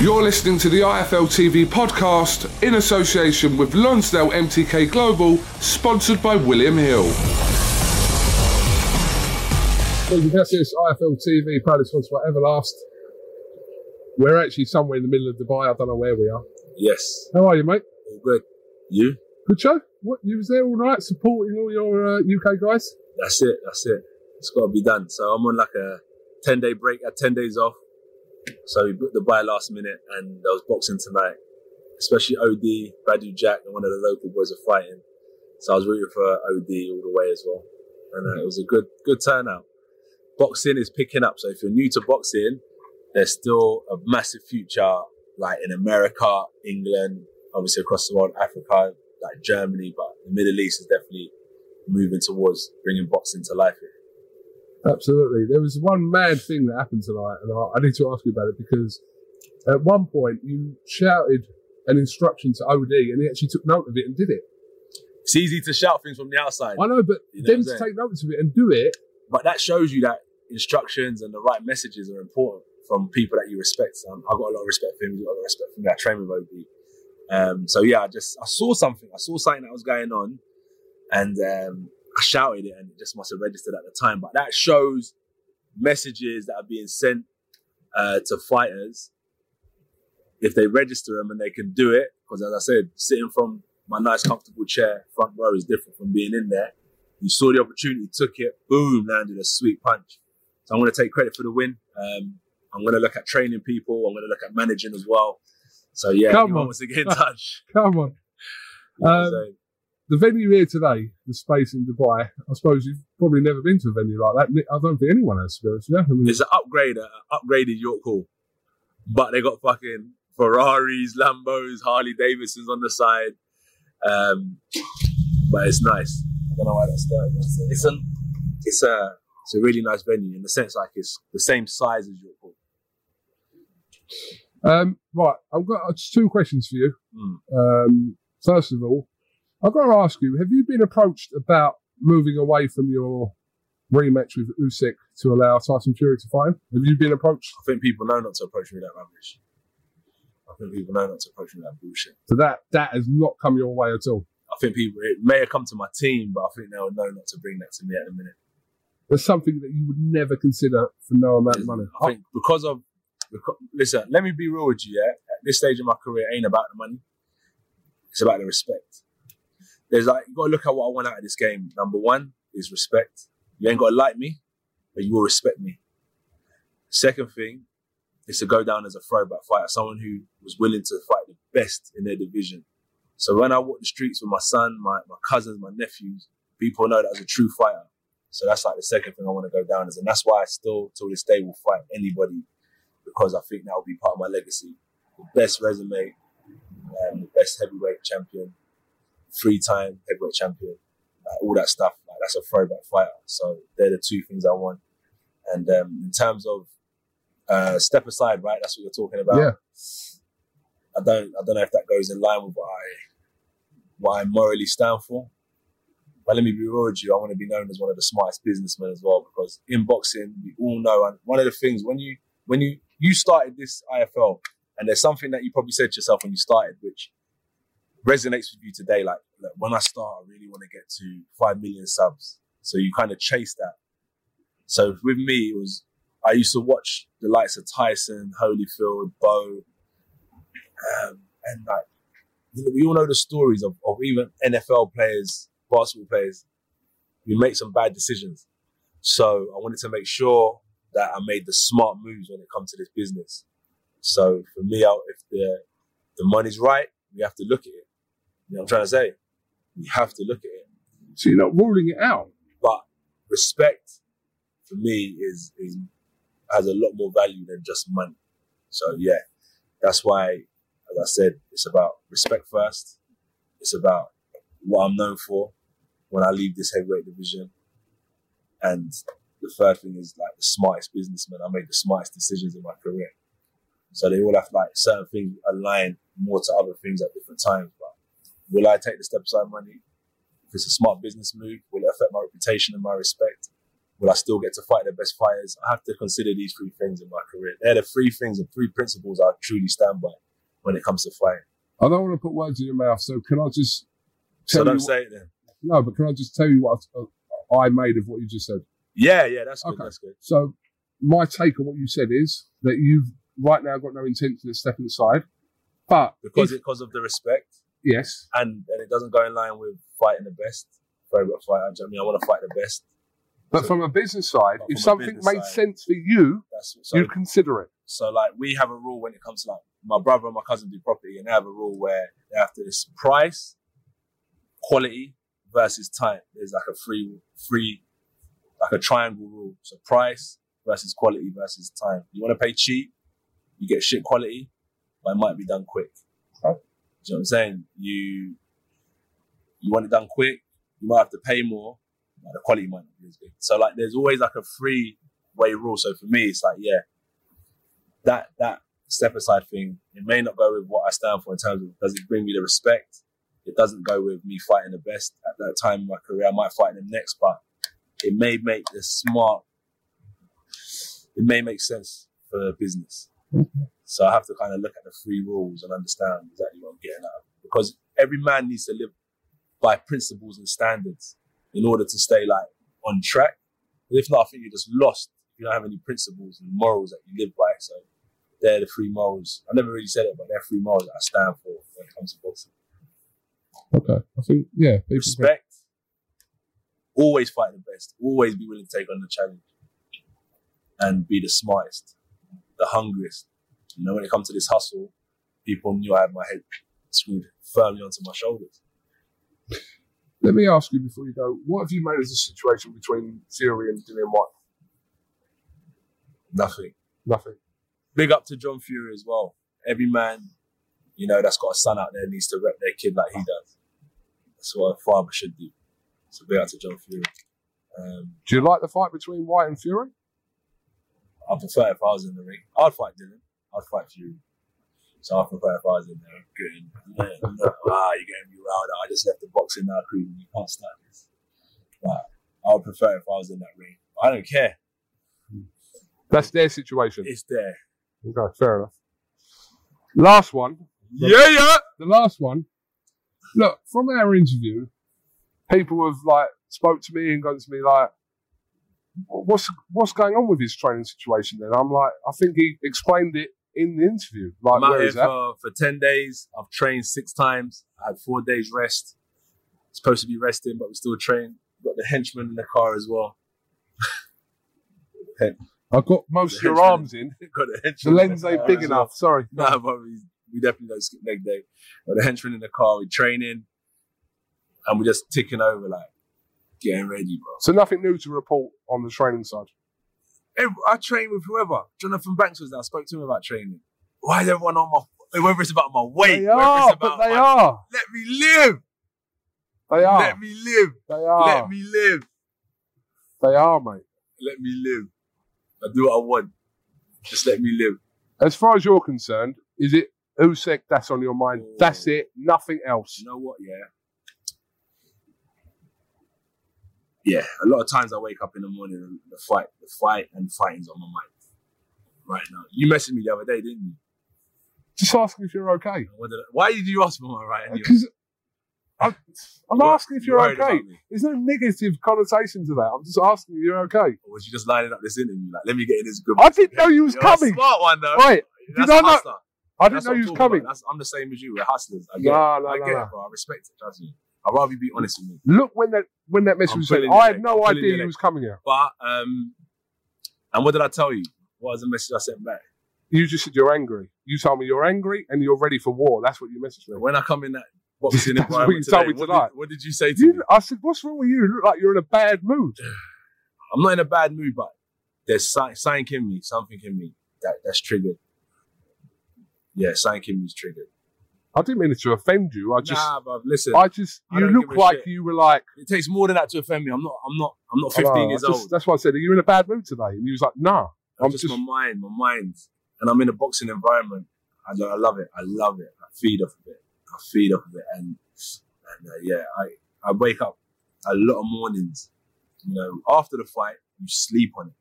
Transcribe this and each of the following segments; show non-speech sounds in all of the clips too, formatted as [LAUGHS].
You're listening to the IFL TV podcast in association with Lonsdale MTK Global, sponsored by William Hill. This is IFL TV, proudly sponsored by Everlast. We're actually somewhere in the middle of Dubai. I don't know where we are. Yes. How are you, mate? All good. You? Good show. What you was there all night supporting all your uh, UK guys? That's it. That's it. It's got to be done. So I'm on like a 10 day break, at 10 days off. So we booked the buy last minute and there was boxing tonight. Especially OD, Badou Jack, and one of the local boys are fighting. So I was rooting for OD all the way as well. And uh, it was a good, good turnout. Boxing is picking up. So if you're new to boxing, there's still a massive future like in America, England, obviously across the world, Africa, like Germany, but the Middle East is definitely moving towards bringing boxing to life here. Absolutely. There was one mad thing that happened tonight, and I, I need to ask you about it because at one point you shouted an instruction to OD, and he actually took note of it and did it. It's easy to shout things from the outside. I know, but You know then to take notice of it and do it, But that shows you that instructions and the right messages are important from people that you respect. Um, I've got a lot of respect for him. I've got a lot of respect for me. I train with OD. Um, so yeah, I just I saw something. I saw something that was going on, and um, I shouted it, and it just must have registered at the time. But that shows messages that are being sent uh, to fighters if they register them and they can do it. Because as I said, sitting from my nice comfortable chair front row is different from being in there. You saw the opportunity, took it, boom, landed a sweet punch. So I'm going to take credit for the win. Um, I'm going to look at training people. I'm going to look at managing as well. So yeah, Come on. wants to get in touch. [LAUGHS] come on. you know what I'm Um? The venue here today, the space in Dubai, I suppose you've probably never been to a venue like that. I don't think anyone has, to be honest with. It's an upgrade, an upgraded York Hall, but they got fucking Ferraris, Lambos, Harley Davidsons on the side. Um, but it's nice. I don't know why that started. It's a, it's a, it's a really nice venue in the sense like it's the same size as York Hall. Um, right, I've got uh, just two questions for you. Mm. Um, first of all, I've got to ask you: Have you been approached about moving away from your rematch with Usyk to allow Tyson Fury to fight him? Have you been approached? I think people know not to approach me with that rubbish. I think people know not to approach me with that bullshit. So that that has not come your way at all. I think people it may have come to my team, but I think they'll know not to bring that to me at the minute. There's something that you would never consider for no amount of money. I think because of because, listen, let me be real with you. Yeah, at this stage of my career, it ain't about the money. It's about the respect. There's like you got to look at what I want out of this game. Number one is respect. You ain't got to like me, but you will respect me. Second thing is to go down as a throwback fighter, someone who was willing to fight the best in their division. So when I walk the streets with my son, my, my cousins, my nephews, people know that I was a true fighter. So that's like the second thing I want to go down as, and that's why I still, till this day, will fight anybody because I think that will be part of my legacy. The best resume, um, the best heavyweight champion, three-time heavyweight champion, like, all that stuff. Like, that's a throwback fighter. So they're the two things I want. And um, in terms of uh, step aside, right? That's what you're talking about. Yeah. I don't I don't know if that goes in line with what I what I morally stand for. But let me be real with you, I want to be known as one of the smartest businessmen as well because in boxing we all know and one of the things when you when you you started this IFL and there's something that you probably said to yourself when you started which resonates with you today like, like when I start I really want to get to 5 million subs. So you kind of chase that. So with me it was I used to watch the likes of Tyson, Holyfield, Bowe, um, and like you know, we all know the stories of, of even NFL players, basketball players. We make some bad decisions, so I wanted to make sure that I made the smart moves when it comes to this business. So for me, if the the money's right, we have to look at it. You know what I'm trying to say? You have to look at it. So you're not ruling it out. But respect for me is is has a lot more value than just money. So yeah, that's why, as I said, it's about respect first. It's about what I'm known for when I leave this heavyweight division. And the third thing is like the smartest businessman. I made the smartest decisions in my career. So they all have like certain things align more to other things at different times. Will I take the step aside money? If it's a smart business move, will it affect my reputation and my respect? Will I still get to fight the best fighters? I have to consider these three things in my career. They're the three things, the three principles I truly stand by when it comes to fighting. I don't want to put words in your mouth, so can I just So tell don't you? say it then. no, but can I just tell you what I, uh, I made of what you just said? Yeah, yeah, that's good. Okay. That's good. So my take on what you said is that you've right now got no intention of stepping aside, but Because if- because of the respect, yes, and and it doesn't go in line with fighting the best. Favorite fighter. do you know what I mean, I want to fight the best. but So- from a business side, if something made side- sense for you, so. you'd consider it. So like we have a rule when it comes to like my brother and my cousin do property, and they have a rule where they have to it's price, quality versus time. There's like a free free like a triangle rule. So price versus quality versus time. You want to pay cheap, you get shit quality, but it might be done quick. You know what I'm saying? You you want it done quick, you might have to pay more, but the quality might not be as good. So like there's always like a free way rule. So for me it's like, yeah, that that step aside thing, it may not go with what I stand for in terms of does it bring me the respect? It doesn't go with me fighting the best at that time in my career. I might fight them next, but it may make the smart. It may make sense for business. So I have to kind of look at the three rules and understand exactly what I'm getting at. Because every man needs to live by principles and standards in order to stay like on track. But if not, I think you're just lost if you don't have any principles and morals that you live by. So they're the three morals. I never really said it, but they're three morals that I stand for when it comes to boxing. Okay, I think yeah, Respect. Always fight the best. Always be willing to take on the challenge. And be the smartest, the hungriest. You know, when it comes to this hustle, people knew I had my head screwed firmly onto my shoulders. Let me ask you before you go, what have you made of the situation between Fury and Dillian Whyte? Nothing. Nothing. Big up to John Fury as well. Every man, you know, that's got a son out there needs to rep their kid like he does. That's what a father should do. So big up to John Fury. Um, Do you like the fight between White and Fury? I prefer if I was in the ring. I'd fight Dillian. I'd fight Fury. So I prefer if I was in there. Good. Yeah, no, ah, you're getting me riled up. I just left the boxing now, crew. You can't start this. But I would prefer if I was in that ring. I don't care. That's their situation. It's there. Okay, fair enough. Last one. Yeah, yeah. The last one. Look, from our interview, people have like spoke to me and gone to me like, "What's what's going on with his training situation?" Then I'm like, I think he explained it in the interview. Like, I'm out where here is that? for, for 10 days. I've trained six times. I had four days rest. Supposed to be resting, but we still train. Got the henchman in the car as well. [LAUGHS] I got most of your henchman. arms in. [LAUGHS] Got the The henchman. in lens ain't big as well. enough. Sorry. [LAUGHS] No, but we, we definitely don't skip leg day. But the henchman in the car, We're training, and we're just ticking over, like getting ready, bro. So nothing new to report on the training side. I train with whoever. Jonathan Banks was there. I spoke to him about training. Why is everyone on my? Whether it's about my weight, They are, it's but they my, are. Let me live. They are. Let me live. They are. Let me live. They are, mate. Let me live. I do what I want. Just let me live. As far as you're concerned, is it Usyk that's on your mind? That's oh. it. Nothing else. You know what? Yeah. Yeah. A lot of times I wake up in the morning and the fight, the fight and fighting's on my mind right now. You messaged me the other day, didn't you? Just asking if you're okay. Did I- why did you ask me am I right? Because I'm, I'm asking if you you're okay. There's no negative connotation to that. I'm just asking if you're okay. Or was you just lining up this interview? Like, let me get in this good. I didn't know you was You're coming. A smart one though. Right. That's Did I know? I didn't That's know you was coming. That's, I'm the same as you. We're hustlers. I get No, it. no, I get no. it, bro. I respect it. Trust me. I'd rather you be honest with me. Look when that when that message I'm was sent. I had no I'm idea you leg. was coming here. But um, and what did I tell you? What was the message I sent back? You just said you're angry. You told me you're angry and you're ready for war. That's what you messaged me. When I come in that boxing [LAUGHS] That's what you told me what tonight. did, what did you say to me? I said, "What's wrong with you? You look like you're in a bad mood." [SIGHS] I'm not in a bad mood, but there's something in me, something in me that, that's triggered. Yeah, something in me's triggered. I didn't mean it to offend you. I just, nah, bruv, listen. I just, I you don't look give a like shit. you were like. it takes more than that to offend me. I'm not. I'm not. I'm not I 15 know, years just- old. That's why I said, "Are you in a bad mood today?" And he was like, "No." I'm I'm just, just, my mind, my mind, and I'm in a boxing environment. I, I love it. I love it. I feed off of it. I feed off of it, and and uh, yeah, I I wake up a lot of mornings. You know, after the fight, you sleep on it.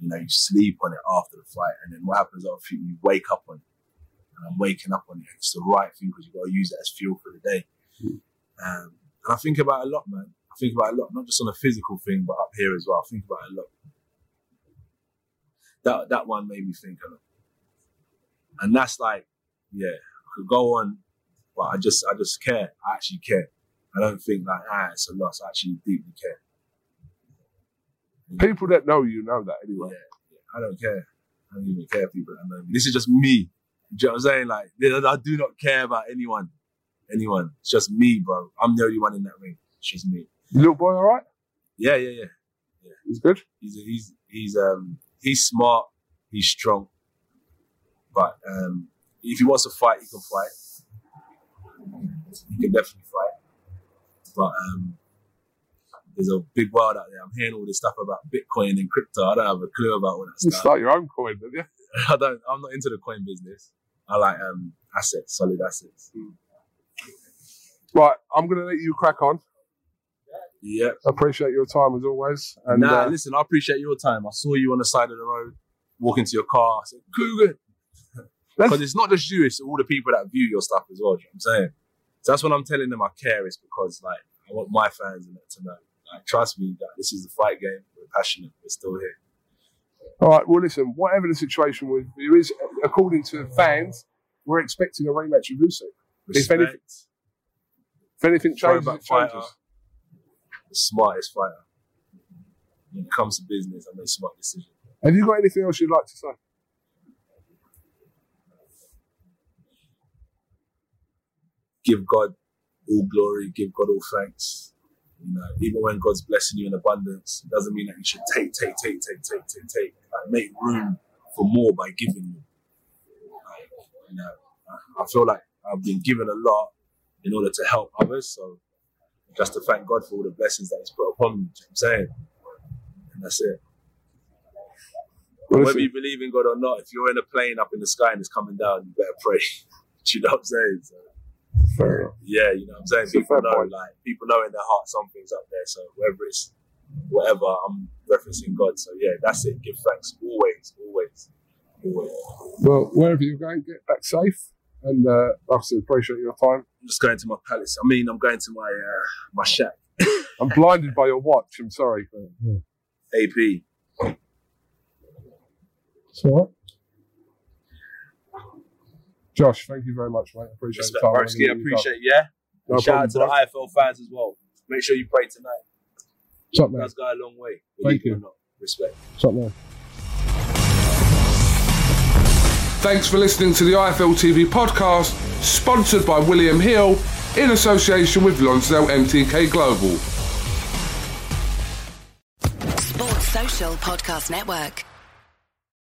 You know, you sleep on it after the fight, and then what happens after you, you wake up on it. And I'm waking up on it. It's the right thing because you've got to use it as fuel for the day. Um, and I think about it a lot, man. I think about it a lot, not just on a physical thing, but up here as well. I think about it a lot that that one made me think of it. And that's like, yeah, I could go on, but I just I just care. I actually care. I don't think like ah it's a loss. I actually deeply care. people that know you know that anyway. Yeah, yeah. I don't care. I don't even care people that know me. This is just me. Do you know what I'm saying? Like I do not care about anyone. Anyone. It's just me, bro. I'm the only one in that ring. It's just me. Little boy, all right? Yeah, yeah, yeah. yeah. He's good. He's he's he's um he's smart, he's strong, but um if he wants to fight, he can fight. He can definitely fight. But um there's a big world out there. I'm hearing all this stuff about Bitcoin and crypto. I don't have a clue about all that You stuff. start your own coin, don't you? [LAUGHS] I don't. I'm not into the coin business. I like um assets, solid assets. Right, I'm going to let you crack on. Yeah. Appreciate your time as always. And nah, uh, listen, I appreciate your time. I saw you on the side of the road, walking to your car. I said, Kugan. [LAUGHS] Because it's not just you, it's all the people that view your stuff as well. You know what I'm saying? So that's when I'm telling them I care, is because like I want my fans and that to know. Like, trust me, that this is the fight game. We're passionate. We're still here. All right. Well, listen. Whatever the situation with you is, according to fans, we're expecting a rematch with Usyk. If anything, if anything changes, it changes. the smartest fighter. When it comes to business, I make smart decisions. Have you got anything else you'd like to say? give God all glory, give God all thanks. You know, even when God's blessing you in abundance, it doesn't mean that you should take, take, take, take, take, take, take. Like, make room for more by giving more. Like, you know, I- feel like I've been given a lot in order to help others. So just to thank God for all the blessings that He's put upon me. You know what I'm saying? And that's it. Well, Whether you believe in God or not, if you're in a plane up in the sky and it's coming down, you better pray. [LAUGHS] You know what I'm saying? So, fair yeah, you know what I'm saying? People know, point. like, people know in their heart something's up there. So whether it's whatever, I'm referencing God. So yeah, that's it. Give thanks. Always, always, always. Well, wherever you're going, get back safe. And uh, like I said, appreciate your time. I'm just going to my palace. I mean, I'm going to my uh, my shack. [LAUGHS] I'm blinded by your watch. I'm sorry. AP. It's all right. Josh, thank you very much, mate. Appreciate Respect, the time. Broski. I appreciate it, yeah? No Shout out to the IFL fans as well. Make sure you pray tonight. What's up, You man? guys go a long way. Thank Believe you. not. Respect. What's up, man? Thanks for listening to the IFL TV podcast, sponsored by William Hill in association with Lonsdale MTK Global. Sports Social Podcast Network.